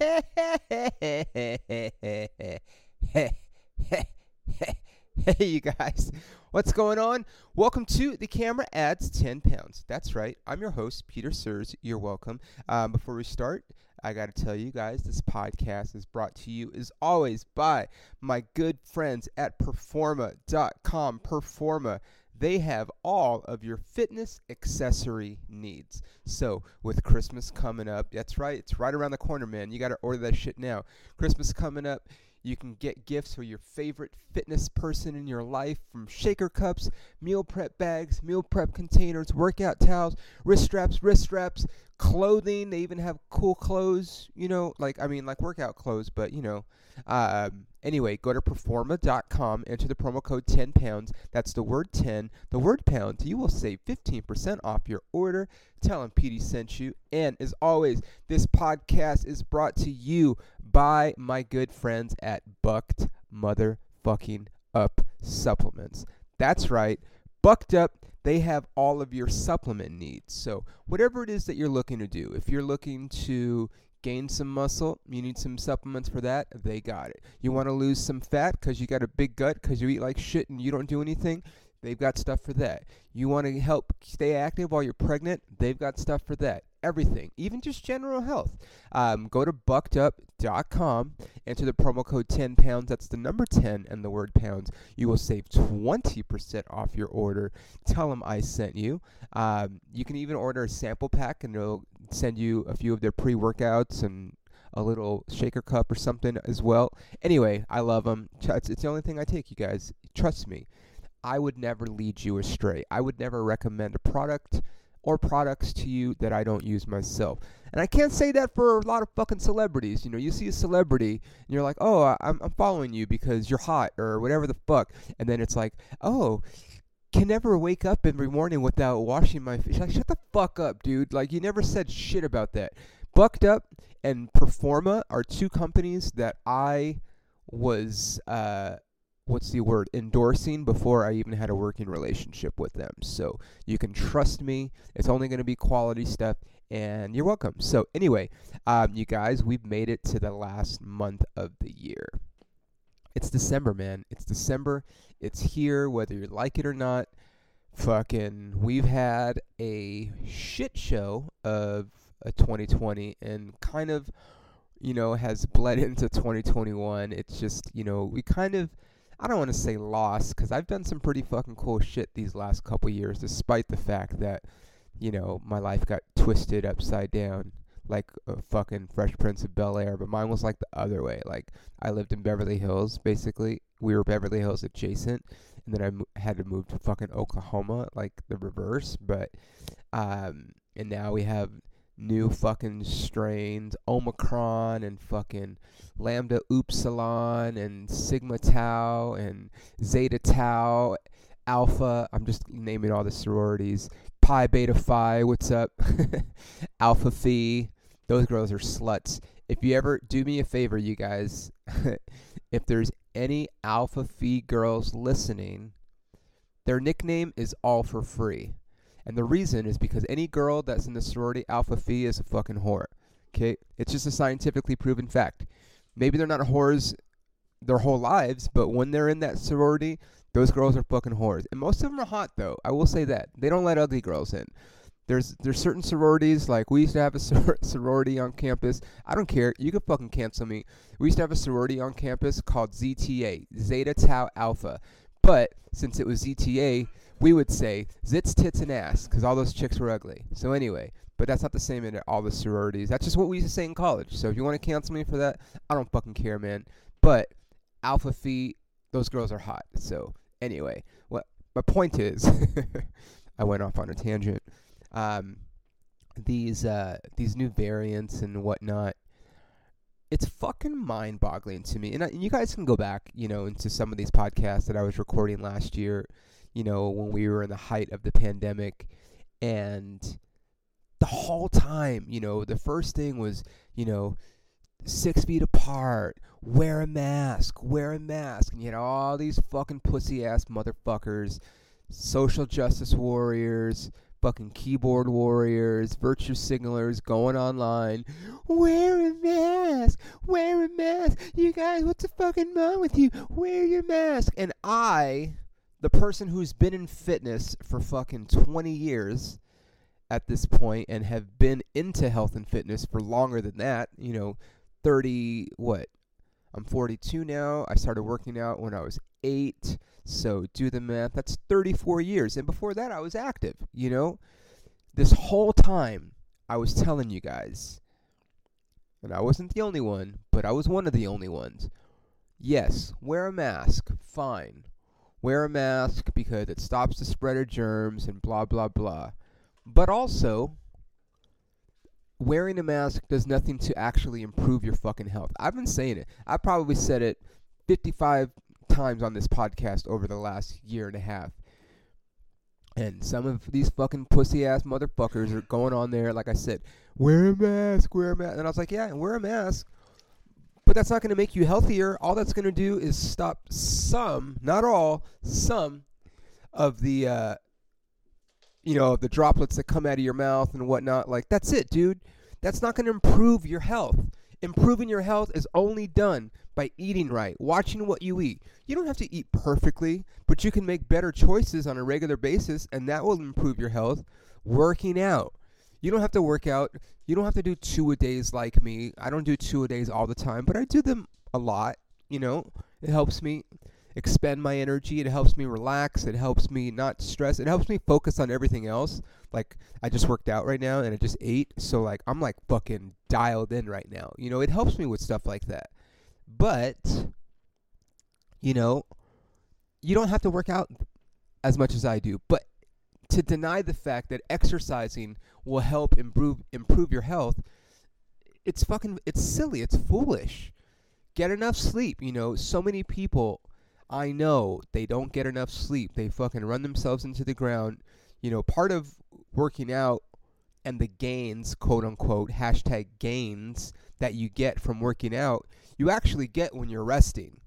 Hey, you guys, what's going on? Welcome to The Camera Adds 10 Pounds. That's right, I'm your host, Peter Surs. You're welcome. Um, before we start, I got to tell you guys this podcast is brought to you, as always, by my good friends at Performa.com. Performa they have all of your fitness accessory needs. So, with Christmas coming up, that's right, it's right around the corner, man. You got to order that shit now. Christmas coming up, you can get gifts for your favorite fitness person in your life from shaker cups, meal prep bags, meal prep containers, workout towels, wrist straps, wrist straps, clothing. They even have cool clothes, you know, like, I mean, like workout clothes, but, you know. Um, anyway, go to performa.com, enter the promo code 10 pounds. That's the word 10, the word pounds. You will save 15% off your order. Tell them PD sent you. And as always, this podcast is brought to you by my good friends at Bucked Motherfucking Up Supplements. That's right, Bucked Up. They have all of your supplement needs. So, whatever it is that you're looking to do, if you're looking to gain some muscle, you need some supplements for that, they got it. You want to lose some fat because you got a big gut because you eat like shit and you don't do anything, they've got stuff for that. You want to help stay active while you're pregnant, they've got stuff for that everything, even just general health. Um, go to buckedup.com, enter the promo code 10 pounds. That's the number 10 and the word pounds. You will save 20% off your order. Tell them I sent you. Um, you can even order a sample pack, and they'll send you a few of their pre workouts and a little shaker cup or something as well. Anyway, I love them. It's, it's the only thing I take, you guys. Trust me. I would never lead you astray. I would never recommend a product or products to you that I don't use myself. And I can't say that for a lot of fucking celebrities. You know, you see a celebrity and you're like, oh, I'm, I'm following you because you're hot or whatever the fuck. And then it's like, oh, can never wake up every morning without washing my face. Like, shut the fuck up, dude. Like, you never said shit about that. Bucked Up and Performa are two companies that I was uh, what's the word endorsing before I even had a working relationship with them. So you can trust me. It's only going to be quality stuff, and you're welcome. So anyway, um, you guys, we've made it to the last month of the year. It's December, man. It's December. It's here, whether you like it or not. Fucking, we've had a shit show of a 2020 and kind of, you know, has bled into 2021. It's just, you know, we kind of I don't want to say lost because I've done some pretty fucking cool shit these last couple years, despite the fact that, you know, my life got twisted upside down like a fucking Fresh Prince of Bel Air, but mine was like the other way. Like I lived in Beverly Hills, basically. We were Beverly Hills adjacent, and then I had to move to fucking Oklahoma, like the reverse. But um, and now we have new fucking strains, Omicron and fucking Lambda Upsilon and Sigma Tau and Zeta Tau, Alpha. I'm just naming all the sororities. Pi Beta Phi, what's up? Alpha Phi. Those girls are sluts. If you ever do me a favor, you guys, if there's any Alpha Phi girls listening, their nickname is all for free. And the reason is because any girl that's in the sorority Alpha Phi is a fucking whore. Okay? It's just a scientifically proven fact. Maybe they're not whores their whole lives, but when they're in that sorority, those girls are fucking whores. And most of them are hot though. I will say that. They don't let ugly girls in. There's there's certain sororities like we used to have a sor- sorority on campus. I don't care. You can fucking cancel me. We used to have a sorority on campus called ZTA, Zeta Tau Alpha. But since it was ZTA, we would say zits, tits, and ass because all those chicks were ugly. So anyway, but that's not the same in all the sororities. That's just what we used to say in college. So if you want to cancel me for that, I don't fucking care, man. But Alpha Phi, those girls are hot. So anyway, what my point is, I went off on a tangent. Um, these uh, these new variants and whatnot. It's fucking mind-boggling to me, and, I, and you guys can go back, you know, into some of these podcasts that I was recording last year you know, when we were in the height of the pandemic. And the whole time, you know, the first thing was, you know, six feet apart, wear a mask, wear a mask. And you had all these fucking pussy ass motherfuckers, social justice warriors, fucking keyboard warriors, virtue signalers going online. Wear a mask. Wear a mask. You guys, what's the fucking wrong with you? Wear your mask. And I, the person who's been in fitness for fucking 20 years at this point and have been into health and fitness for longer than that, you know, 30 what? I'm 42 now. I started working out when I was 8. So do the math. That's 34 years. And before that, I was active, you know? This whole time, I was telling you guys, and I wasn't the only one, but I was one of the only ones. Yes, wear a mask. Fine. Wear a mask because it stops the spread of germs and blah, blah, blah. But also, wearing a mask does nothing to actually improve your fucking health. I've been saying it. I probably said it 55 times on this podcast over the last year and a half. And some of these fucking pussy ass motherfuckers are going on there, like I said, wear a mask, wear a mask. And I was like, yeah, wear a mask. But that's not going to make you healthier. All that's going to do is stop some, not all, some of the, uh, you know, the droplets that come out of your mouth and whatnot. Like, that's it, dude. That's not going to improve your health. Improving your health is only done by eating right, watching what you eat. You don't have to eat perfectly, but you can make better choices on a regular basis, and that will improve your health. Working out. You don't have to work out. You don't have to do two a days like me. I don't do two a days all the time, but I do them a lot. You know, it helps me expend my energy. It helps me relax. It helps me not stress. It helps me focus on everything else. Like I just worked out right now and I just ate, so like I'm like fucking dialed in right now. You know, it helps me with stuff like that. But you know, you don't have to work out as much as I do, but to deny the fact that exercising will help improve improve your health, it's fucking it's silly, it's foolish. Get enough sleep, you know. So many people I know they don't get enough sleep. They fucking run themselves into the ground. You know, part of working out and the gains, quote unquote, hashtag gains that you get from working out, you actually get when you're resting.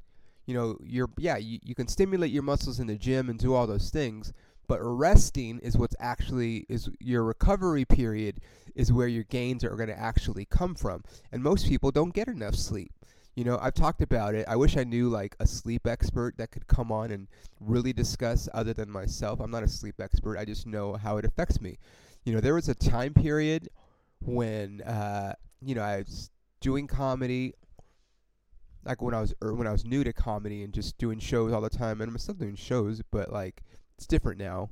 You know, you're yeah, you, you can stimulate your muscles in the gym and do all those things, but resting is what's actually is your recovery period is where your gains are going to actually come from. And most people don't get enough sleep. You know, I've talked about it. I wish I knew like a sleep expert that could come on and really discuss other than myself. I'm not a sleep expert. I just know how it affects me. You know, there was a time period when uh, you know, I was doing comedy like when I was er, when I was new to comedy and just doing shows all the time and I'm still doing shows, but like it's different now.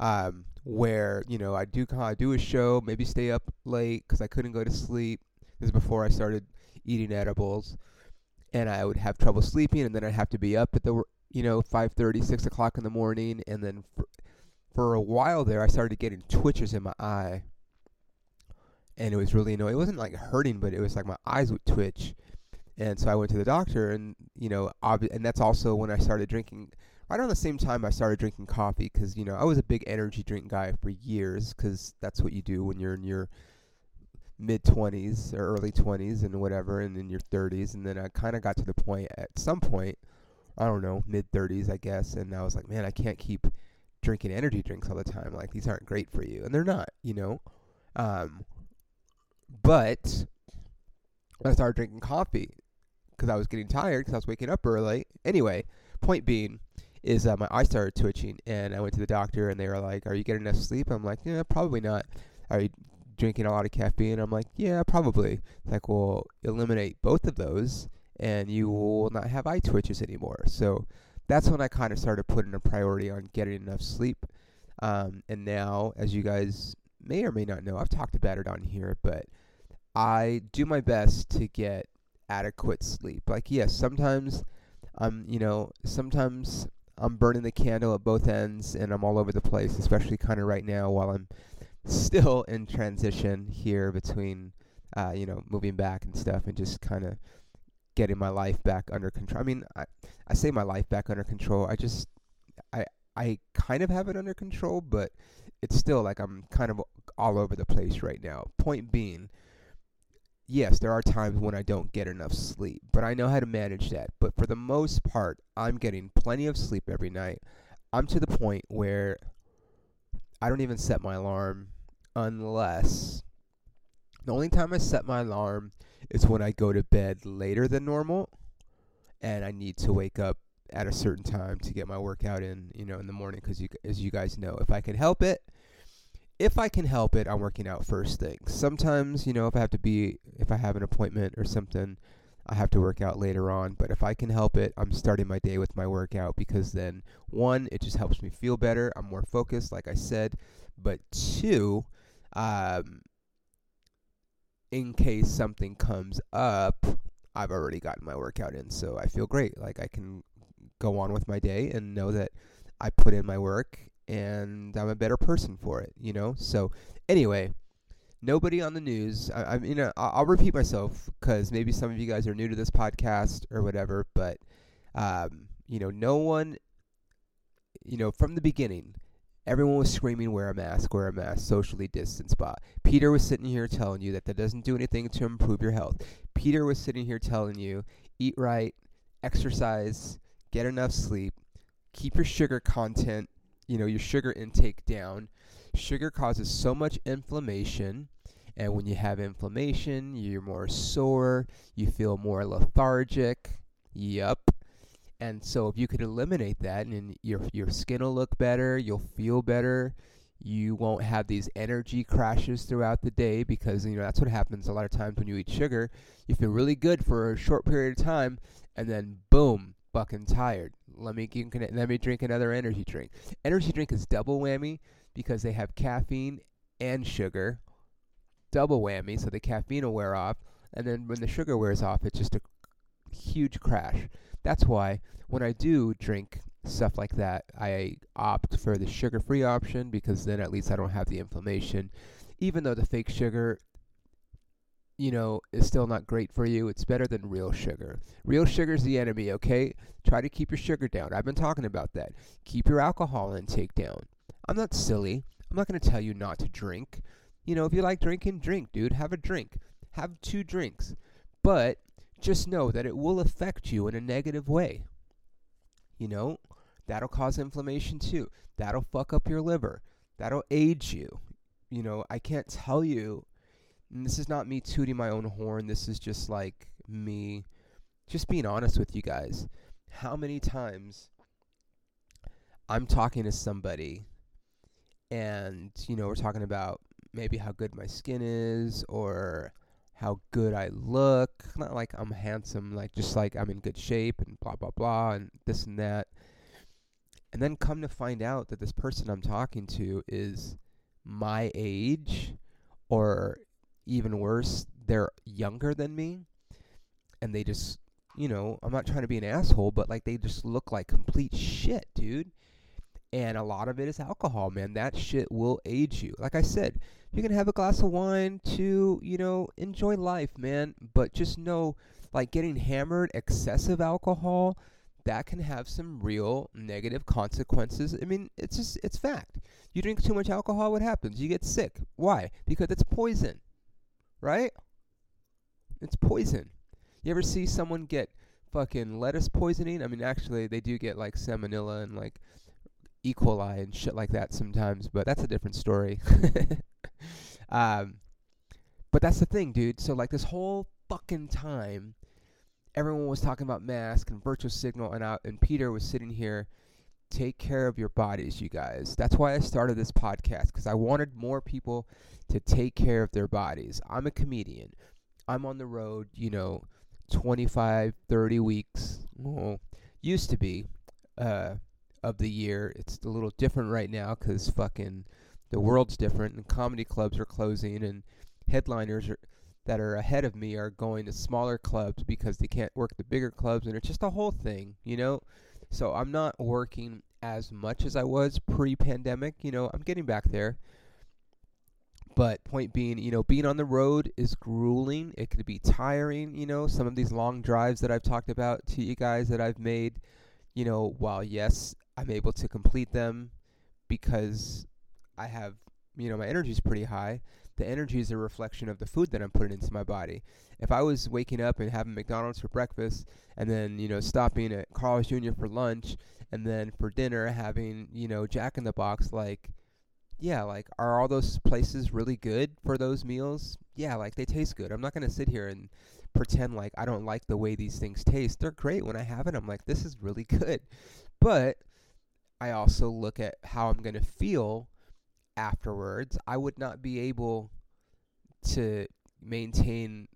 Um, where you know I do I do a show, maybe stay up late because I couldn't go to sleep. This is before I started eating edibles and I would have trouble sleeping, and then I'd have to be up at the you know five thirty, six o'clock in the morning, and then for, for a while there, I started getting twitches in my eye, and it was really annoying. It wasn't like hurting, but it was like my eyes would twitch, and so I went to the doctor, and you know, ob- and that's also when I started drinking. Right around the same time, I started drinking coffee because you know I was a big energy drink guy for years because that's what you do when you're in your mid 20s or early 20s and whatever and in your 30s and then I kind of got to the point at some point I don't know mid 30s I guess and I was like man I can't keep drinking energy drinks all the time like these aren't great for you and they're not you know? Um but I started drinking coffee because I was getting tired because I was waking up early. Anyway point being is uh, my eyes started twitching and I went to the doctor and they were like are you getting enough sleep I'm like yeah probably not are you drinking a lot of caffeine? I'm like, yeah, probably. It's like, well, eliminate both of those and you will not have eye twitches anymore. So that's when I kind of started putting a priority on getting enough sleep. Um, and now, as you guys may or may not know, I've talked about it on here, but I do my best to get adequate sleep. Like, yes, sometimes I'm, you know, sometimes I'm burning the candle at both ends and I'm all over the place, especially kind of right now while I'm still in transition here between, uh, you know, moving back and stuff, and just kind of getting my life back under control. I mean, I I say my life back under control. I just I I kind of have it under control, but it's still like I'm kind of all over the place right now. Point being, yes, there are times when I don't get enough sleep, but I know how to manage that. But for the most part, I'm getting plenty of sleep every night. I'm to the point where I don't even set my alarm unless the only time I set my alarm is when I go to bed later than normal and I need to wake up at a certain time to get my workout in, you know, in the morning cuz you as you guys know, if I can help it, if I can help it, I'm working out first thing. Sometimes, you know, if I have to be if I have an appointment or something, I have to work out later on, but if I can help it, I'm starting my day with my workout because then one, it just helps me feel better. I'm more focused, like I said, but two, um, in case something comes up, I've already gotten my workout in, so I feel great. Like I can go on with my day and know that I put in my work and I'm a better person for it, you know? So, anyway, nobody on the news, I, I mean, I'll, I'll repeat myself because maybe some of you guys are new to this podcast or whatever, but, um, you know, no one, you know, from the beginning, Everyone was screaming, wear a mask, wear a mask, socially distance spot. Peter was sitting here telling you that that doesn't do anything to improve your health. Peter was sitting here telling you, eat right, exercise, get enough sleep, keep your sugar content, you know, your sugar intake down. Sugar causes so much inflammation. And when you have inflammation, you're more sore, you feel more lethargic. Yup. And so if you could eliminate that and your your skin will look better, you'll feel better, you won't have these energy crashes throughout the day because you know that's what happens a lot of times when you eat sugar. You feel really good for a short period of time and then boom, fucking tired. Let me let me drink another energy drink. Energy drink is double whammy because they have caffeine and sugar. Double whammy, so the caffeine will wear off, and then when the sugar wears off, it's just a huge crash. That's why when I do drink stuff like that, I opt for the sugar free option because then at least I don't have the inflammation. Even though the fake sugar, you know, is still not great for you, it's better than real sugar. Real sugar is the enemy, okay? Try to keep your sugar down. I've been talking about that. Keep your alcohol intake down. I'm not silly. I'm not going to tell you not to drink. You know, if you like drinking, drink, dude. Have a drink. Have two drinks. But just know that it will affect you in a negative way. You know, that'll cause inflammation too. That'll fuck up your liver. That'll age you. You know, I can't tell you, and this is not me tooting my own horn, this is just like me just being honest with you guys. How many times I'm talking to somebody and, you know, we're talking about maybe how good my skin is or how good I look. Not like I'm handsome, like just like I'm in good shape and blah blah blah and this and that. And then come to find out that this person I'm talking to is my age or even worse, they're younger than me and they just, you know, I'm not trying to be an asshole, but like they just look like complete shit, dude. And a lot of it is alcohol, man. That shit will age you. Like I said, you can have a glass of wine to, you know, enjoy life, man. But just know, like getting hammered, excessive alcohol, that can have some real negative consequences. I mean, it's just, it's fact. You drink too much alcohol, what happens? You get sick. Why? Because it's poison, right? It's poison. You ever see someone get fucking lettuce poisoning? I mean, actually, they do get like salmonella and like E. coli and shit like that sometimes, but that's a different story. um, but that's the thing, dude. So like this whole fucking time, everyone was talking about mask and virtual signal, and and Peter was sitting here. Take care of your bodies, you guys. That's why I started this podcast because I wanted more people to take care of their bodies. I'm a comedian. I'm on the road, you know, 25, 30 weeks. Well, used to be. Uh, of the year. It's a little different right now because fucking the world's different and comedy clubs are closing and headliners are, that are ahead of me are going to smaller clubs because they can't work the bigger clubs and it's just a whole thing, you know? So I'm not working as much as I was pre-pandemic, you know, I'm getting back there. But point being, you know, being on the road is grueling. It could be tiring, you know, some of these long drives that I've talked about to you guys that I've made, you know, while yes, I'm able to complete them because I have, you know, my energy is pretty high. The energy is a reflection of the food that I'm putting into my body. If I was waking up and having McDonald's for breakfast and then, you know, stopping at Carl's Jr. for lunch and then for dinner having, you know, Jack in the Box, like, yeah, like are all those places really good for those meals? Yeah, like they taste good. I'm not going to sit here and pretend like I don't like the way these things taste. They're great when I have it. I'm like this is really good. But I also look at how I'm going to feel afterwards. I would not be able to maintain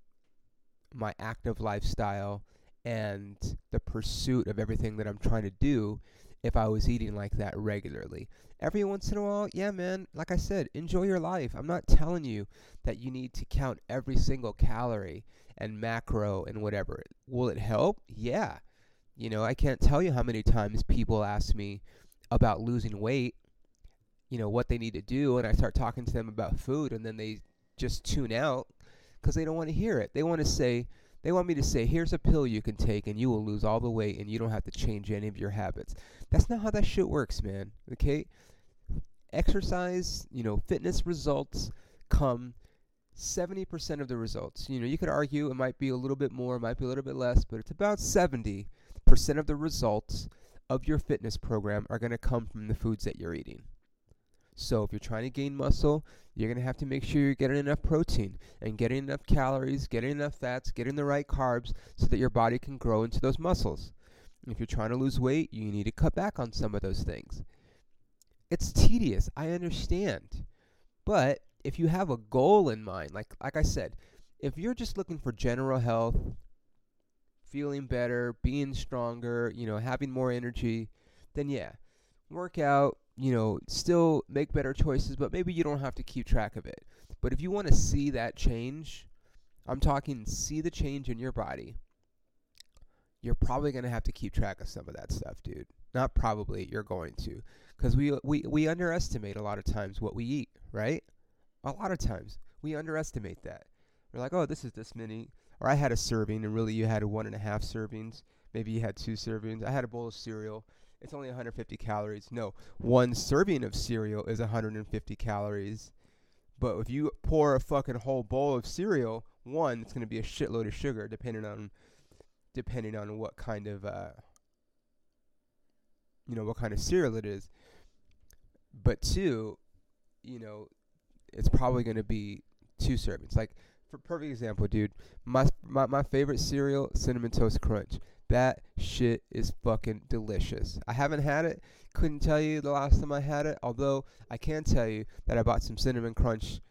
my active lifestyle and the pursuit of everything that I'm trying to do if I was eating like that regularly. Every once in a while, yeah, man, like I said, enjoy your life. I'm not telling you that you need to count every single calorie and macro and whatever. Will it help? Yeah. You know, I can't tell you how many times people ask me about losing weight, you know, what they need to do, and I start talking to them about food, and then they just tune out because they don't want to hear it. They want to say, they want me to say, here's a pill you can take and you will lose all the weight and you don't have to change any of your habits. That's not how that shit works, man. Okay? Exercise, you know, fitness results come 70% of the results. You know, you could argue it might be a little bit more, might be a little bit less, but it's about 70% of the results of your fitness program are going to come from the foods that you're eating. So if you're trying to gain muscle, you're going to have to make sure you're getting enough protein and getting enough calories, getting enough fats, getting the right carbs so that your body can grow into those muscles. If you're trying to lose weight, you need to cut back on some of those things. It's tedious, I understand. But if you have a goal in mind, like like I said, if you're just looking for general health, feeling better, being stronger, you know, having more energy, then yeah, work out, you know, still make better choices, but maybe you don't have to keep track of it. But if you want to see that change, I'm talking see the change in your body, you're probably going to have to keep track of some of that stuff, dude. Not probably, you're going to. Because we, we, we underestimate a lot of times what we eat, right? A lot of times. We underestimate that. We're like, oh, this is this many. Or I had a serving, and really you had one and a half servings. Maybe you had two servings. I had a bowl of cereal it's only 150 calories. No, one serving of cereal is 150 calories. But if you pour a fucking whole bowl of cereal, one, it's going to be a shitload of sugar, depending on, depending on what kind of, uh, you know, what kind of cereal it is. But two, you know, it's probably going to be two servings. Like, for perfect example, dude, my, my my favorite cereal, cinnamon toast crunch. That shit is fucking delicious. I haven't had it. Couldn't tell you the last time I had it. Although I can tell you that I bought some cinnamon crunch,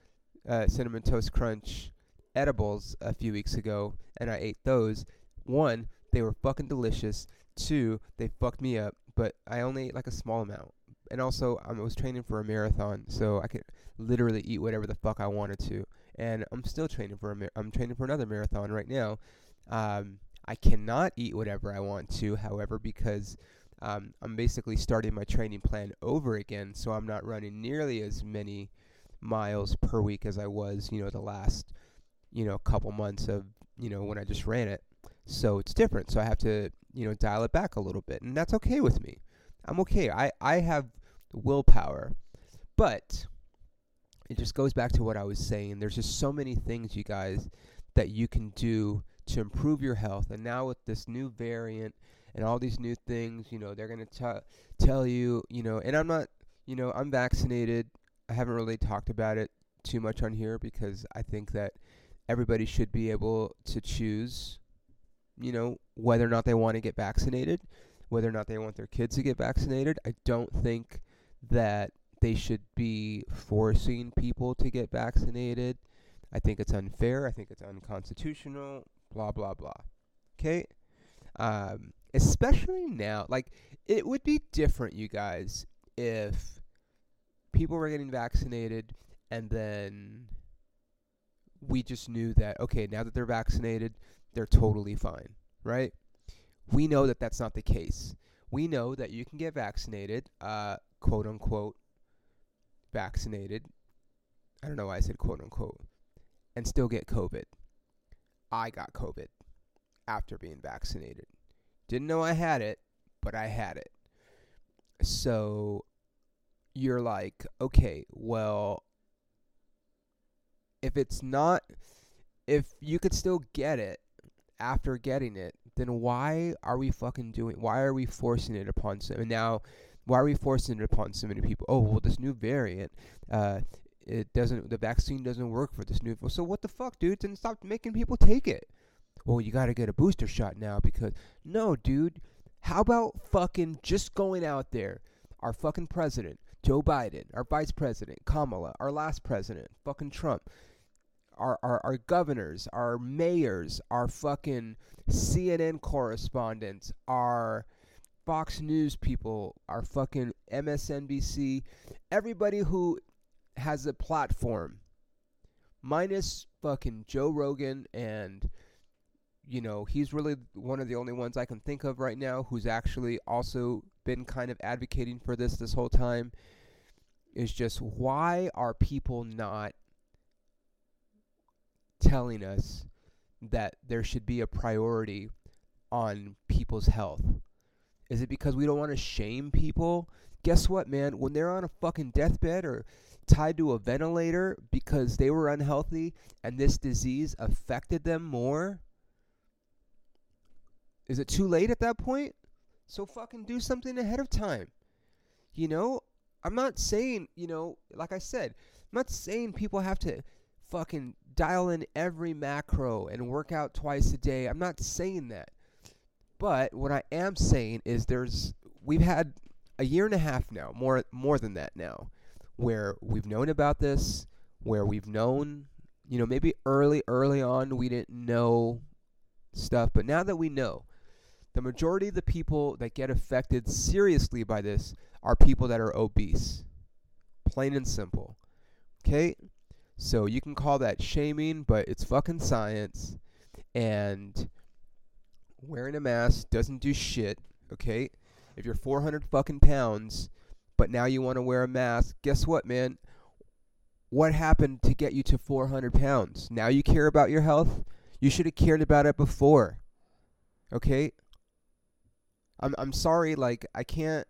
uh, cinnamon toast crunch edibles a few weeks ago, and I ate those. One, they were fucking delicious. Two, they fucked me up, but I only ate like a small amount. And also, I was training for a marathon, so I could literally eat whatever the fuck I wanted to. And I'm still training for a mar- I'm training for another marathon right now. Um, I cannot eat whatever I want to, however, because um, I'm basically starting my training plan over again, so I'm not running nearly as many miles per week as I was, you know, the last, you know, couple months of, you know, when I just ran it. So it's different. So I have to, you know, dial it back a little bit, and that's okay with me. I'm okay. I I have willpower, but it just goes back to what I was saying. There's just so many things, you guys, that you can do to improve your health. And now with this new variant and all these new things, you know, they're going to tell you, you know, and I'm not, you know, I'm vaccinated. I haven't really talked about it too much on here because I think that everybody should be able to choose, you know, whether or not they want to get vaccinated, whether or not they want their kids to get vaccinated. I don't think that they should be forcing people to get vaccinated. I think it's unfair. I think it's unconstitutional blah blah blah. Okay? Um, especially now, like it would be different, you guys, if people were getting vaccinated and then we just knew that okay, now that they're vaccinated, they're totally fine, right? We know that that's not the case. We know that you can get vaccinated, uh, quote unquote, vaccinated. I don't know why I said quote unquote, and still get COVID. I got COVID after being vaccinated. Didn't know I had it, but I had it. So you're like, okay, well, if it's not, if you could still get it after getting it, then why are we fucking doing, why are we forcing it upon so, And now Why are we forcing it upon so many people? Oh, well, this new variant, uh, it doesn't, the vaccine doesn't work for this new. So what the fuck, dude? Then stop making people take it. Well, you got to get a booster shot now because no, dude. How about fucking just going out there, our fucking president, Joe Biden, our vice president, Kamala, our last president, fucking Trump, our, our, our governors, our mayors, our fucking CNN correspondents, our Fox News people, our fucking MSNBC, everybody who has a platform, minus fucking Joe Rogan and you know, he's really one of the only ones I can think of right now who's actually also been kind of advocating for this this whole time. Is just why are people not telling us that there should be a priority on people's health? Is it because we don't want to shame people? Guess what, man? When they're on a fucking deathbed or tied to a ventilator because they were unhealthy and this disease affected them more, is it too late at that point? So fucking do something ahead of time. You know, I'm not saying, you know, like I said, I'm not saying people have to fucking dial in every macro and work out twice a day. I'm not saying that. But what I am saying is there's we've had a year and a half now, more more than that now, where we've known about this, where we've known, you know, maybe early early on we didn't know stuff, but now that we know, the majority of the people that get affected seriously by this are people that are obese. Plain and simple. Okay? So you can call that shaming, but it's fucking science. And wearing a mask doesn't do shit, okay? If you're 400 fucking pounds, but now you want to wear a mask, guess what, man? What happened to get you to 400 pounds? Now you care about your health? You should have cared about it before. Okay? I'm I'm sorry, like I can't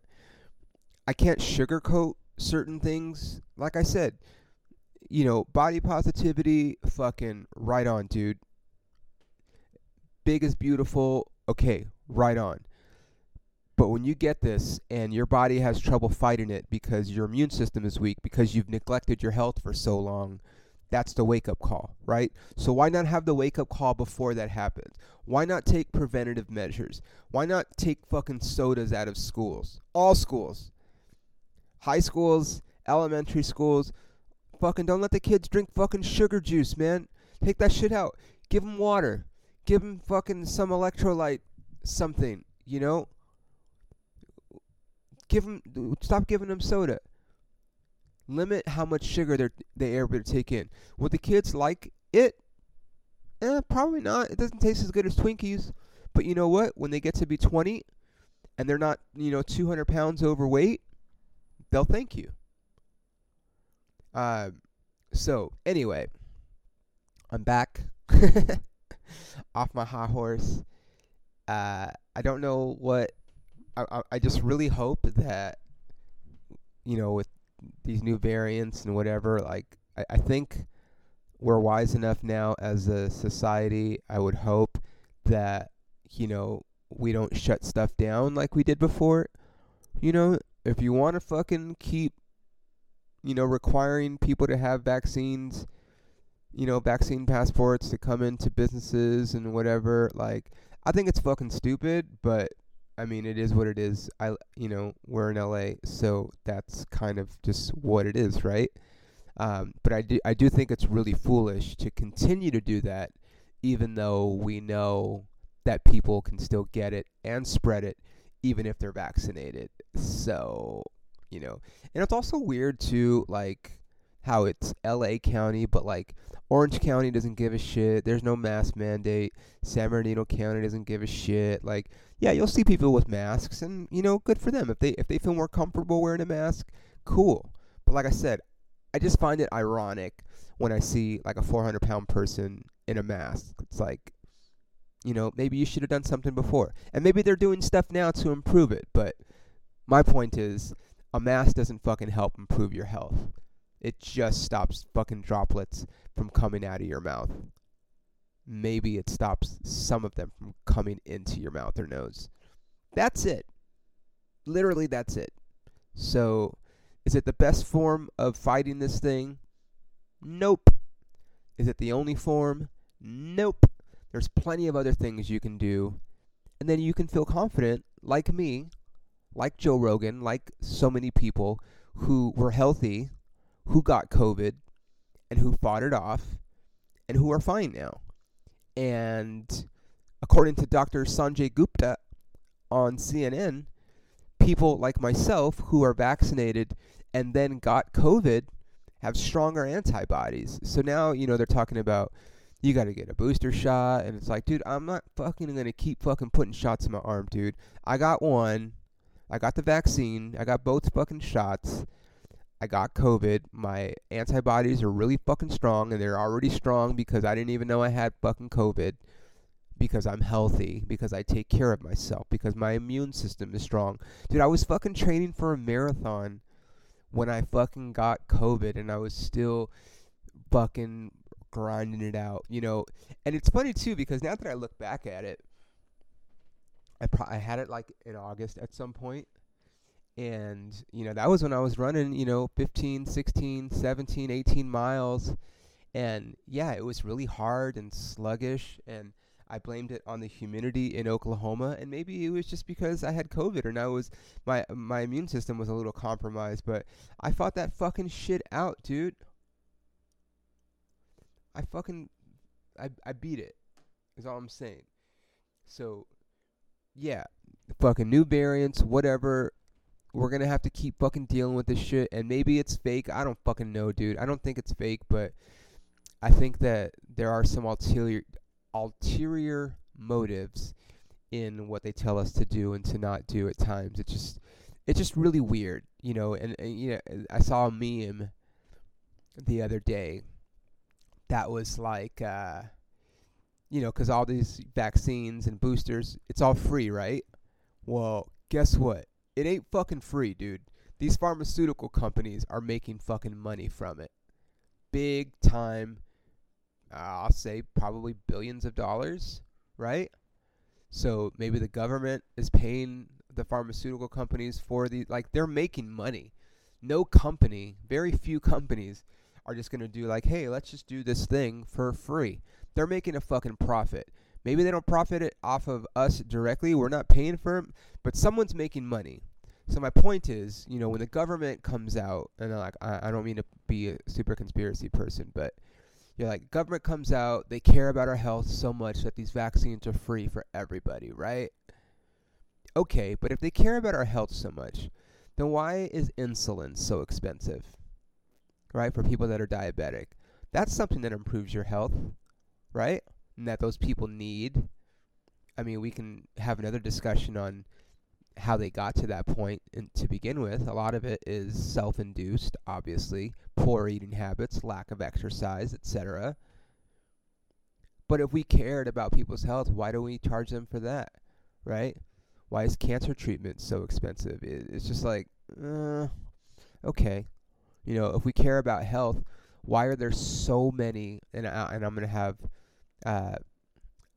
I can't sugarcoat certain things. Like I said, you know, body positivity, fucking right on, dude. Big is beautiful, okay, right on. But when you get this and your body has trouble fighting it because your immune system is weak, because you've neglected your health for so long, that's the wake up call, right? So why not have the wake up call before that happens? Why not take preventative measures? Why not take fucking sodas out of schools? All schools. High schools, elementary schools. Fucking don't let the kids drink fucking sugar juice, man. Take that shit out. Give them water. Give them fucking some electrolyte something, you know? Give them stop giving them soda limit how much sugar they're they able to take in. Would the kids like it? Eh, probably not. It doesn't taste as good as Twinkies. But you know what? When they get to be 20 and they're not, you know, 200 pounds overweight, they'll thank you. Uh, so, anyway, I'm back off my high horse. Uh, I don't know what. I, I, just really hope that, you know, with these new variants and whatever, like I, I think we're wise enough now as a society. I would hope that you know we don't shut stuff down like we did before. You know, if you want to fucking keep, you know, requiring people to have vaccines, you know, vaccine passports to come into businesses and whatever, like, I think it's fucking stupid, but I mean, it is what it is. I, you know, we're in LA, so that's kind of just what it is, right? Um, but I do, I do think it's really foolish to continue to do that, even though we know that people can still get it and spread it, even if they're vaccinated. So, you know, and it's also weird too, like how it's LA County, but like Orange County doesn't give a shit. There's no mask mandate. San Bernardino County doesn't give a shit. Like yeah, you'll see people with masks, and you know, good for them. If they if they feel more comfortable wearing a mask, cool. But like I said, I just find it ironic when I see like a 400 pound person in a mask. It's like, you know, maybe you should have done something before, and maybe they're doing stuff now to improve it. But my point is, a mask doesn't fucking help improve your health. It just stops fucking droplets from coming out of your mouth maybe it stops some of them from coming into your mouth or nose. That's it. Literally, that's it. So, is it the best form of fighting this thing? Nope. Is it the only form? Nope. There's plenty of other things you can do. And then you can feel confident, like me, like Joe Rogan, like so many people who were healthy, who got COVID, and who fought it off, and who are fine now. And according to Dr. Sanjay Gupta on CNN, people like myself who are vaccinated and then got COVID have stronger antibodies. So now, you know, they're talking about you got to get a booster shot. And it's like, dude, I'm not fucking going to keep fucking putting shots in my arm, dude. I got one. I got the vaccine. I got both fucking shots. I got COVID. My antibodies are really fucking strong, and they're already strong because I didn't even know I had fucking COVID. Because I'm healthy, because I take care of myself, because my immune system is strong. Dude, I was fucking training for a marathon when I fucking got COVID, and I was still fucking grinding it out, you know. And it's funny too because now that I look back at it, I pro- I had it like in August at some point and you know that was when I was running, you know, 15, 16, 17, 18 miles and yeah, it was really hard and sluggish and I blamed it on the humidity in Oklahoma, and maybe it was just because I had COVID, and now it was my my immune system was a little compromised. But I fought that fucking shit out, dude. I fucking I I beat it. Is all I'm saying. So yeah, fucking new variants, whatever. We're gonna have to keep fucking dealing with this shit, and maybe it's fake. I don't fucking know, dude. I don't think it's fake, but I think that there are some ulterior ulterior motives in what they tell us to do and to not do at times. It's just it's just really weird, you know. And, and you know, I saw a meme the other day that was like, uh, you know, because all these vaccines and boosters, it's all free, right? Well, guess what? It ain't fucking free, dude. These pharmaceutical companies are making fucking money from it. Big time. Uh, I'll say probably billions of dollars, right? So maybe the government is paying the pharmaceutical companies for the like they're making money. No company, very few companies are just going to do like, hey, let's just do this thing for free. They're making a fucking profit. Maybe they don't profit it off of us directly. We're not paying for it, but someone's making money. So my point is, you know, when the government comes out, and like I, I don't mean to be a super conspiracy person, but you're like government comes out, they care about our health so much that these vaccines are free for everybody, right? Okay, but if they care about our health so much, then why is insulin so expensive? right, for people that are diabetic. That's something that improves your health, right? And that those people need. I mean, we can have another discussion on how they got to that point and to begin with. A lot of it is self-induced, obviously, poor eating habits, lack of exercise, etc. But if we cared about people's health, why don't we charge them for that, right? Why is cancer treatment so expensive? It's just like, uh, okay, you know, if we care about health, why are there so many? And I, and I'm gonna have uh,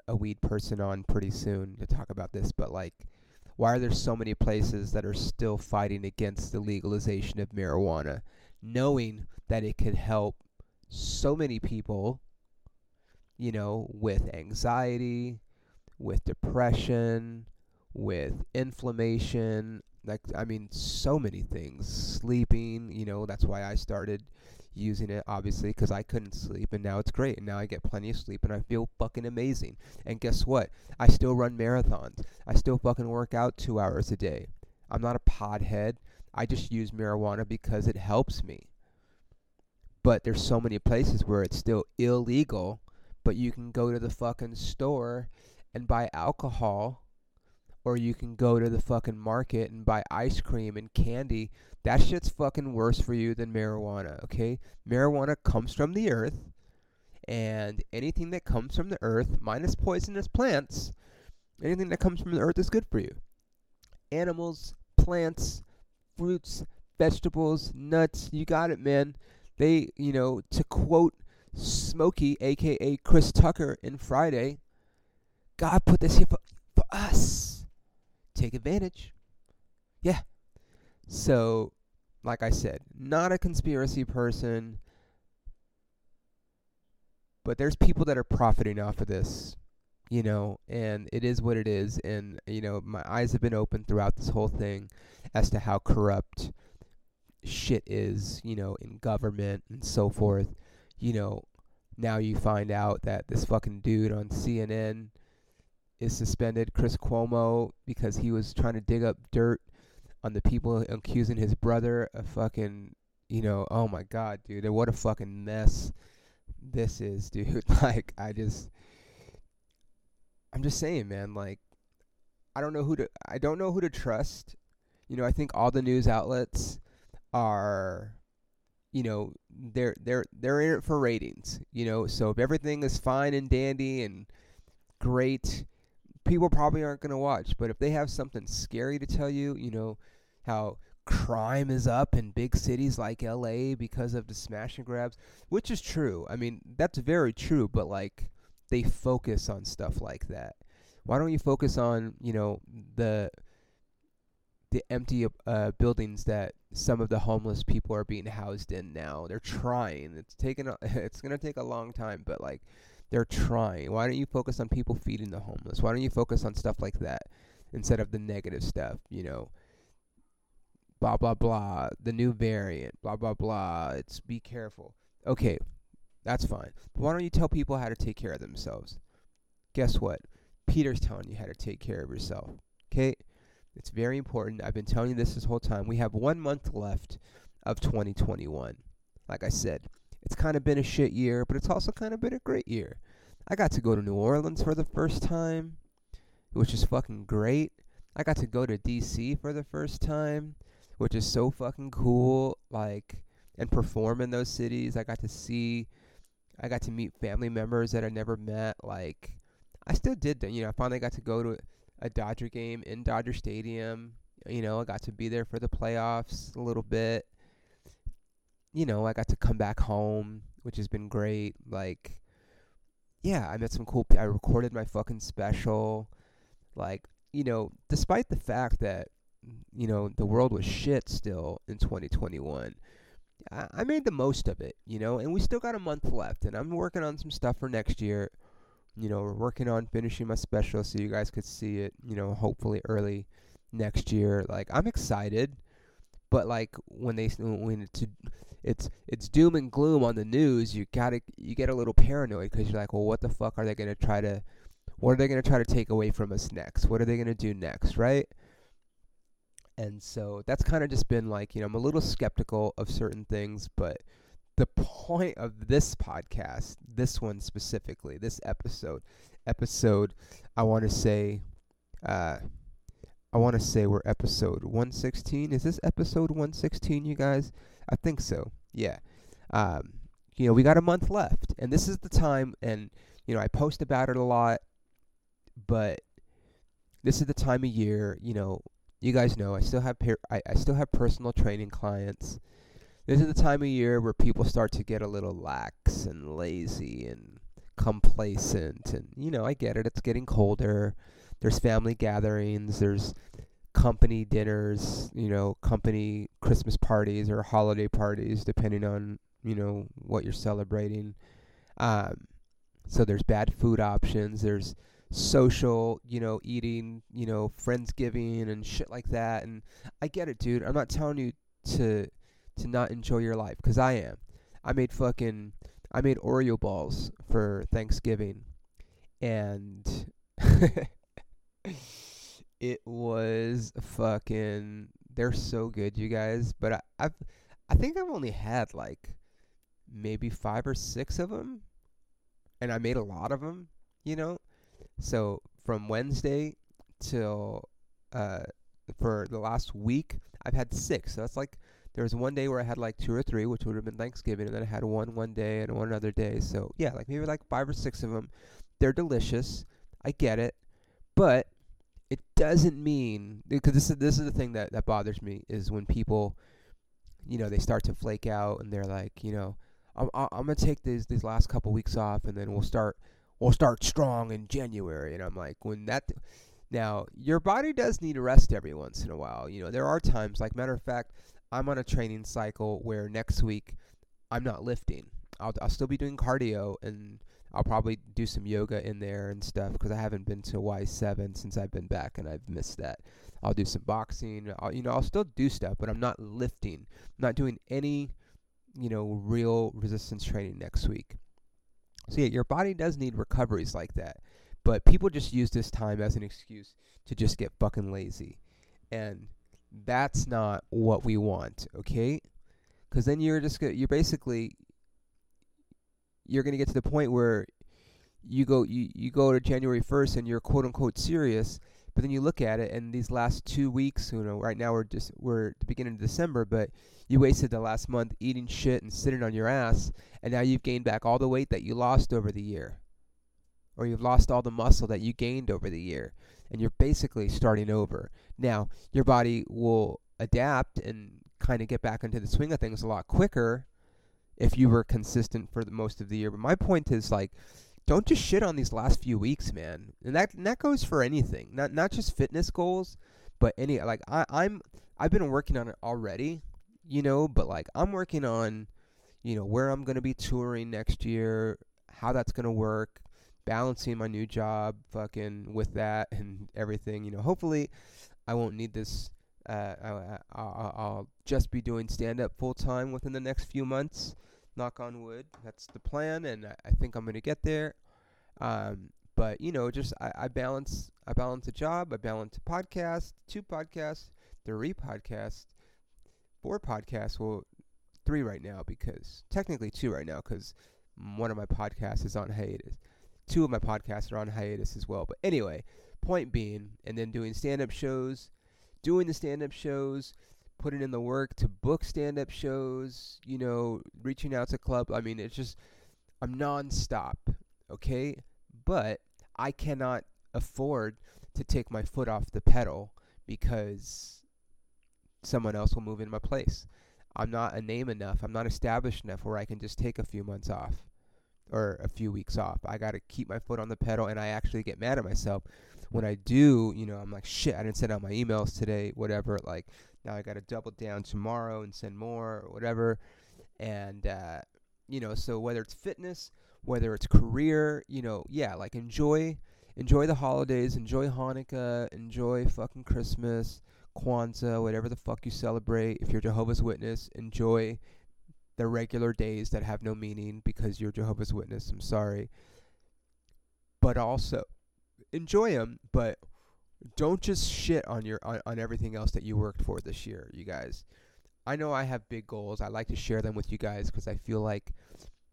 a weed person on pretty soon to talk about this, but like, why are there so many places that are still fighting against the legalization of marijuana, knowing that it could help so many people, you know, with anxiety, with depression, with inflammation, like I mean so many things sleeping you know that's why I started using it obviously because I couldn't sleep and now it's great and now I get plenty of sleep and I feel fucking amazing. And guess what? I still run marathons. I still fucking work out 2 hours a day. I'm not a podhead I just use marijuana because it helps me. But there's so many places where it's still illegal but you can go to the fucking store and buy alcohol or you can go to the fucking market and buy ice cream and candy. That shit's fucking worse for you than marijuana, okay? Marijuana comes from the earth, and anything that comes from the earth, minus poisonous plants, anything that comes from the earth is good for you. Animals, plants, fruits, vegetables, nuts, you got it, man. They, you know, to quote Smokey, aka Chris Tucker in Friday, God put this here for, for us take advantage. Yeah. So, like I said, not a conspiracy person, but there's people that are profiting off of this, you know, and it is what it is. And, you know, my eyes have been open throughout this whole thing as to how corrupt shit is, you know, in government and so forth. You know, now you find out that this fucking dude on CNN is suspended, Chris Cuomo, because he was trying to dig up dirt on the people accusing his brother of fucking, you know, oh my god, dude, what a fucking mess this is, dude. like, I just, I'm just saying, man, like, I don't know who to, I don't know who to trust. You know, I think all the news outlets are you know they're they're they're in it for ratings you know so if everything is fine and dandy and great people probably aren't going to watch but if they have something scary to tell you you know how crime is up in big cities like LA because of the smash and grabs which is true i mean that's very true but like they focus on stuff like that why don't you focus on you know the the empty uh, buildings that some of the homeless people are being housed in now. They're trying. It's taking. A, it's gonna take a long time, but like they're trying. Why don't you focus on people feeding the homeless? Why don't you focus on stuff like that instead of the negative stuff? You know, blah blah blah. The new variant. Blah blah blah. It's be careful. Okay, that's fine. But why don't you tell people how to take care of themselves? Guess what? Peter's telling you how to take care of yourself. Okay it's very important. I've been telling you this this whole time. We have one month left of 2021. Like I said, it's kind of been a shit year, but it's also kind of been a great year. I got to go to New Orleans for the first time, which is fucking great. I got to go to DC for the first time, which is so fucking cool. Like, and perform in those cities. I got to see, I got to meet family members that I never met. Like, I still did that. You know, I finally got to go to a Dodger game in Dodger Stadium. You know, I got to be there for the playoffs a little bit. You know, I got to come back home, which has been great. Like, yeah, I met some cool. I recorded my fucking special. Like, you know, despite the fact that you know the world was shit still in 2021. I, I made the most of it, you know, and we still got a month left, and I'm working on some stuff for next year you know, we're working on finishing my special so you guys could see it, you know, hopefully early next year. Like I'm excited, but like when they when it's it's it's doom and gloom on the news, you got to you get a little paranoid cuz you're like, "Well, what the fuck are they to try to what are they to try to take away from us next? What are they to do next, right?" And so that's kind of just been like, you know, I'm a little skeptical of certain things, but the point of this podcast, this one specifically, this episode, episode, I want to say, uh, I want to say we're episode 116. Is this episode 116, you guys? I think so. Yeah. Um, you know, we got a month left, and this is the time, and you know, I post about it a lot, but this is the time of year. You know, you guys know I still have per- I, I still have personal training clients this is the time of year where people start to get a little lax and lazy and complacent and you know i get it it's getting colder there's family gatherings there's company dinners you know company christmas parties or holiday parties depending on you know what you're celebrating. Um, so there's bad food options there's social you know eating you know friendsgiving and shit like that. And i get it dude. I'm not telling you to to not enjoy your life because I am. I made fucking I made Oreo balls for Thanksgiving, and it was fucking. They're so good, you guys. But I, I've I think I've only had like maybe five or six of them, and I made a lot of them. You know, so from Wednesday till uh for the last week, I've had six. So that's like there was one day where I had like two or three, which would have been Thanksgiving, and then I had one one day and one other day. So yeah, like maybe like five or six of them. They're delicious. I get it, but doesn't mean because this is this is the thing that that bothers me is when people, you know, they start to flake out and they're like, you know, I'm I'm gonna take these these last couple weeks off and then we'll start we'll start strong in January. And I'm like, when that Now, your body does need a rest every once in a while. You know, there are times, like matter of fact, I'm on a training cycle where next week I'm not lifting. I'll I'll still be doing cardio and I'll probably do some yoga in there and stuff because I haven't been to Y7 since I've been back and I've missed that. I'll do some boxing. I'll, you know, I'll still do stuff, but I'm not lifting. I'm not doing any, you know, real resistance training next week. So yeah, your body does need recoveries like that. But people just use this time as an excuse to just get fucking lazy. And that's not what we want, okay? Cuz then you're just you're basically you're going to get to the point where you go you, you go to January 1st and you're quote unquote serious but then you look at it, and these last two weeks, you know, right now we're just we're the beginning of December, but you wasted the last month eating shit and sitting on your ass, and now you've gained back all the weight that you lost over the year, or you've lost all the muscle that you gained over the year, and you're basically starting over. Now your body will adapt and kind of get back into the swing of things a lot quicker if you were consistent for the most of the year. But my point is like don't just shit on these last few weeks, man. And that and that goes for anything, not not just fitness goals, but any like I I'm I've been working on it already, you know, but like I'm working on, you know, where I'm gonna be touring next year, how that's gonna work, balancing my new job, fucking with that and everything. You know, hopefully, I won't need this. Uh, I, I'll, I'll just be doing stand up full time within the next few months knock on wood. That's the plan, and I, I think I'm to get there. Um, but you know, just I, I balance I balance a job, I balance a podcast, two podcasts, three podcasts, four podcasts. Well, three right now because technically two right now because one of my podcasts is on hiatus. Two of my podcasts are on hiatus as well. But anyway, point being, and then doing stand up shows, doing the stand up shows, putting in the work to book stand up shows, you know, reaching out to club. I mean, it's just I'm nonstop, okay? But I cannot afford to take my foot off the pedal because someone else will move in my place. I'm not a name enough. I'm not established enough where I can just take a few months off or a few weeks off. I got to keep my foot on the pedal and I actually get mad at myself when I do, you know, I'm like, shit, I didn't send out my emails today, whatever. Like, now I got to double down tomorrow and send more or whatever. And, uh, you know, so whether it's fitness, whether it's career, you know, yeah, like enjoy, enjoy the holidays, enjoy Hanukkah, enjoy fucking Christmas, Kwanzaa, whatever the fuck you celebrate. If you're Jehovah's Witness, enjoy the regular days that have no meaning because you're Jehovah's Witness. I'm sorry. But also, enjoy them, but don't just shit on your on, on everything else that you worked for this year, you guys. I know I have big goals. I like to share them with you guys because I feel like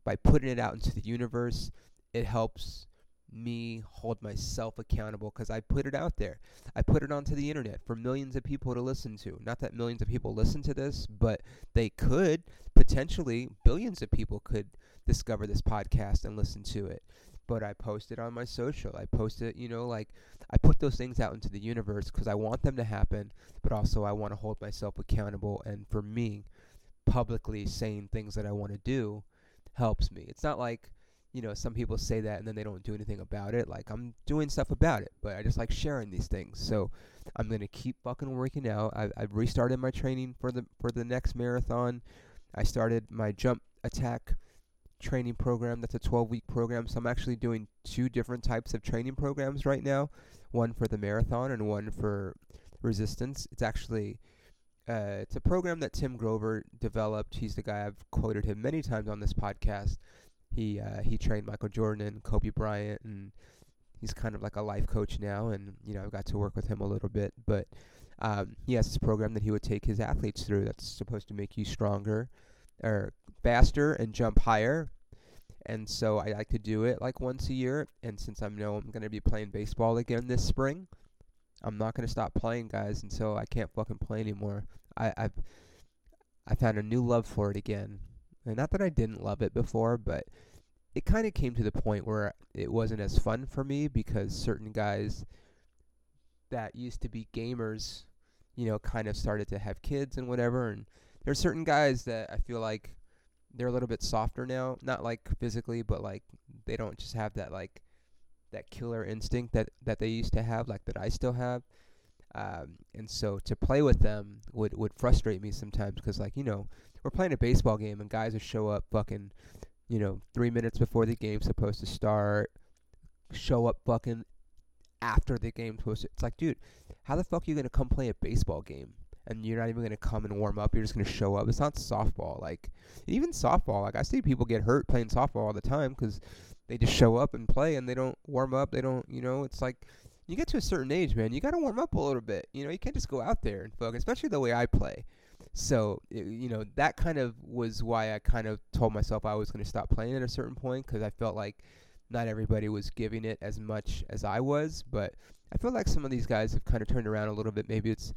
by putting it out into the universe, it helps me hold myself accountable because I put it out there. I put it onto the internet for millions of people to listen to. Not that millions of people listen to this, but they could potentially billions of people could discover this podcast and listen to it but I post it on my social. I post it, you know, like I put those things out into the universe because I want them to happen, but also I want to hold myself accountable. And for me, publicly saying things that I want to do helps me. It's not like, you know, some people say that and then they don't do anything about it. Like I'm doing stuff about it, but I just like sharing these things. So I'm gonna keep fucking working out. I, I've restarted my training for the for the next marathon. I started my jump attack training program that's a 12 week program. So I'm actually doing two different types of training programs right now one for the marathon and one for resistance. It's actually uh, it's a program that Tim Grover developed. He's the guy I've quoted him many times on this podcast. He uh, he trained Michael Jordan and Kobe Bryant, and he's kind of like a life coach now. And you know, I've got to work with him a little bit, but um, he has this program that he would take his athletes through that's supposed to make you stronger or faster and jump higher. And so I like to do it like once a year. And since I know I'm going to be playing baseball again this spring, I'm not going to stop playing, guys, until I can't fucking play anymore. I, I've I found a new love for it again. And not that I didn't love it before, but it kind of came to the point where it wasn't as fun for me because certain guys that used to be gamers, you know, kind of started to have kids and whatever. And there's certain guys that I feel like they're a little bit softer now. Not like physically, but like they don't just have that like that killer instinct that that they used to have, like that I still have. Um, and so to play with them would would frustrate me sometimes because like you know we're playing a baseball game and guys would show up fucking you know three minutes before the game's supposed to start, show up fucking after the game's supposed to. It's like, dude, how the fuck are you gonna come play a baseball game? And you're not even going to come and warm up. You're just going to show up. It's not softball. Like even softball, like I see people get hurt playing softball all the time because they just show up and play and they don't warm up. They don't, you know, it's like you get to a certain age, man, you got to warm up a little bit. You know, you can't just go out there and fuck, especially the way I play. So, it, you know, that kind of was why I kind of told myself I was going to stop playing at a certain point because I felt like not everybody was giving it as much as I was. But I feel like some of these guys have kind of turned around a little bit. Maybe it's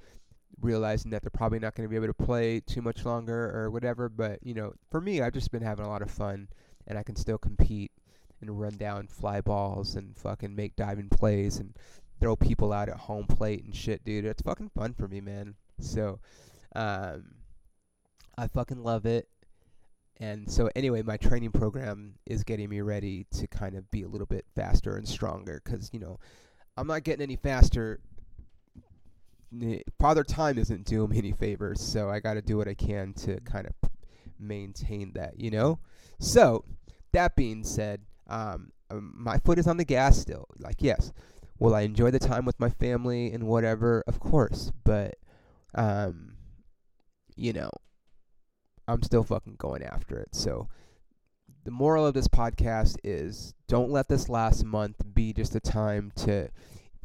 realizing that they're probably not going to be able to play too much longer or whatever. But, you know, for me, I've just been having a lot of fun and I can still compete and run down fly balls and fucking make diving plays and throw people out at home plate and shit, dude. It's fucking fun for me, man. So, um, I fucking love it. And so, anyway, my training program is getting me ready to kind of be a little bit faster and stronger because, you know, I'm not getting any faster. Father Time isn't doing me any favors, so I got to do what I can to kind of maintain that, you know? So, that being said, um, um, my foot is on the gas still. Like, yes, will I enjoy the time with my family and whatever? Of course, but, um, you know, I'm still fucking going after it. So, the moral of this podcast is don't let this last month be just a time to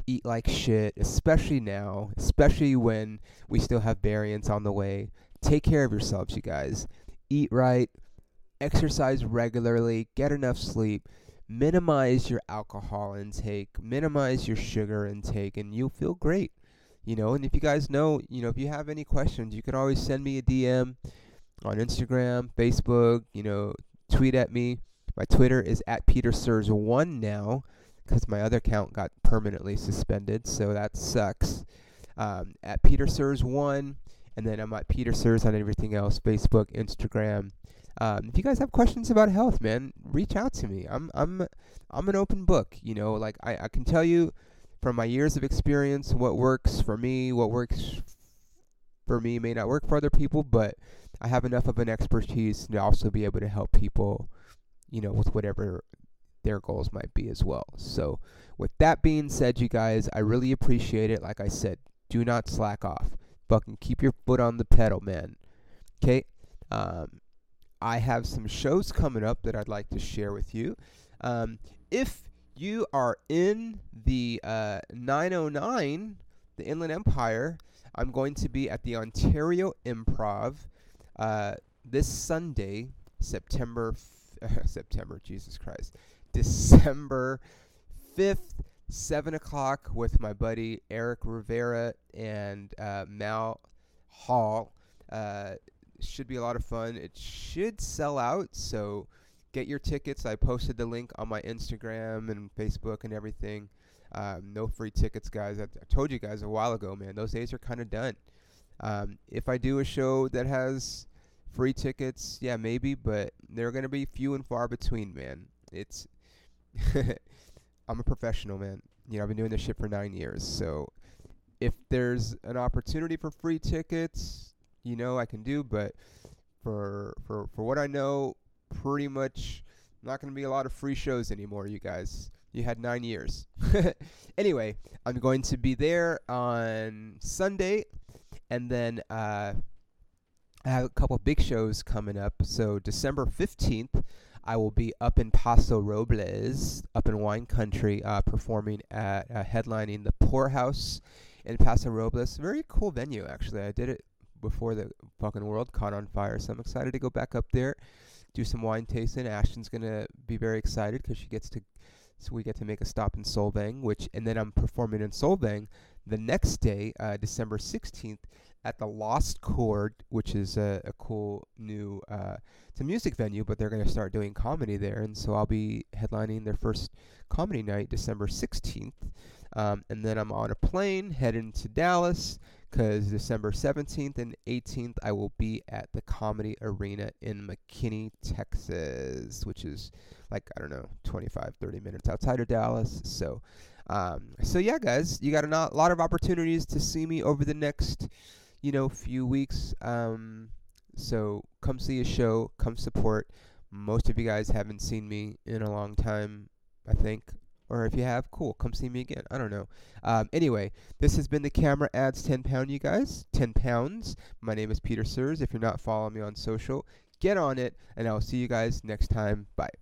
eat like shit, especially now, especially when we still have variants on the way. Take care of yourselves, you guys. Eat right, exercise regularly, get enough sleep, minimize your alcohol intake, minimize your sugar intake, and you'll feel great. You know, and if you guys know, you know, if you have any questions, you can always send me a DM on Instagram, Facebook, you know, tweet at me. My Twitter is at PeterSurs1 now because my other account got permanently suspended, so that sucks. Um, at PeterSurs1, and then I'm at Peter PeterSurs on everything else Facebook, Instagram, um, if you guys have questions about health, man, reach out to me. I'm I'm I'm an open book. You know, like I, I can tell you from my years of experience what works for me, what works for me may not work for other people, but I have enough of an expertise to also be able to help people, you know, with whatever their goals might be as well. So, with that being said, you guys, I really appreciate it. Like I said, do not slack off. Fucking keep your foot on the pedal, man. Okay? Um, I have some shows coming up that I'd like to share with you. Um, if you are in the uh, 909, the Inland Empire, I'm going to be at the Ontario Improv uh, this Sunday, September, f- September, Jesus Christ, December 5th, 7 o'clock with my buddy Eric Rivera and uh, Mal Hall. Uh, should be a lot of fun. It should sell out, so get your tickets. I posted the link on my Instagram and Facebook and everything. Um, no free tickets, guys. I, I, told you guys a while ago, man. Those days are kind of done. Um, if I do a show that has free tickets, yeah, maybe, but they're gonna be few and far between, man. It's I'm a professional, man. You know, I've been doing this shit for nine years, so if there's an opportunity for free tickets, you know I can do, but for for for what I know, pretty much not going to be a lot of free shows anymore, you guys. You had nine years. anyway, I'm going to be there on Sunday, and then uh, I have a couple big shows coming up. So December 15th, I will be up in Paso Robles, up in wine country, uh, performing at uh, headlining the Poorhouse in Paso Robles. Very cool venue, actually. I did it before the fucking world caught on fire. So I'm excited to go back up there, do some wine tasting. Ashton's gonna be very excited because she gets to, so we get to make a stop in Solvang, which, and then I'm performing in Solvang the next day, uh, December 16th, at the Lost Chord, which is a, a cool new, uh, it's a music venue, but they're gonna start doing comedy there, and so I'll be headlining their first comedy night, December 16th. Um, and then I'm on a plane heading to Dallas because December 17th and 18th I will be at the Comedy Arena in McKinney, Texas, which is like I don't know 25 30 minutes outside of Dallas. So um, so yeah, guys, you got a lot of opportunities to see me over the next you know few weeks. Um, so come see a show, come support. Most of you guys haven't seen me in a long time, I think. Or if you have, cool, come see me again. I don't know. Um, anyway, this has been the Camera Adds 10 Pound, you guys. 10 pounds. My name is Peter Surs. If you're not following me on social, get on it, and I'll see you guys next time. Bye.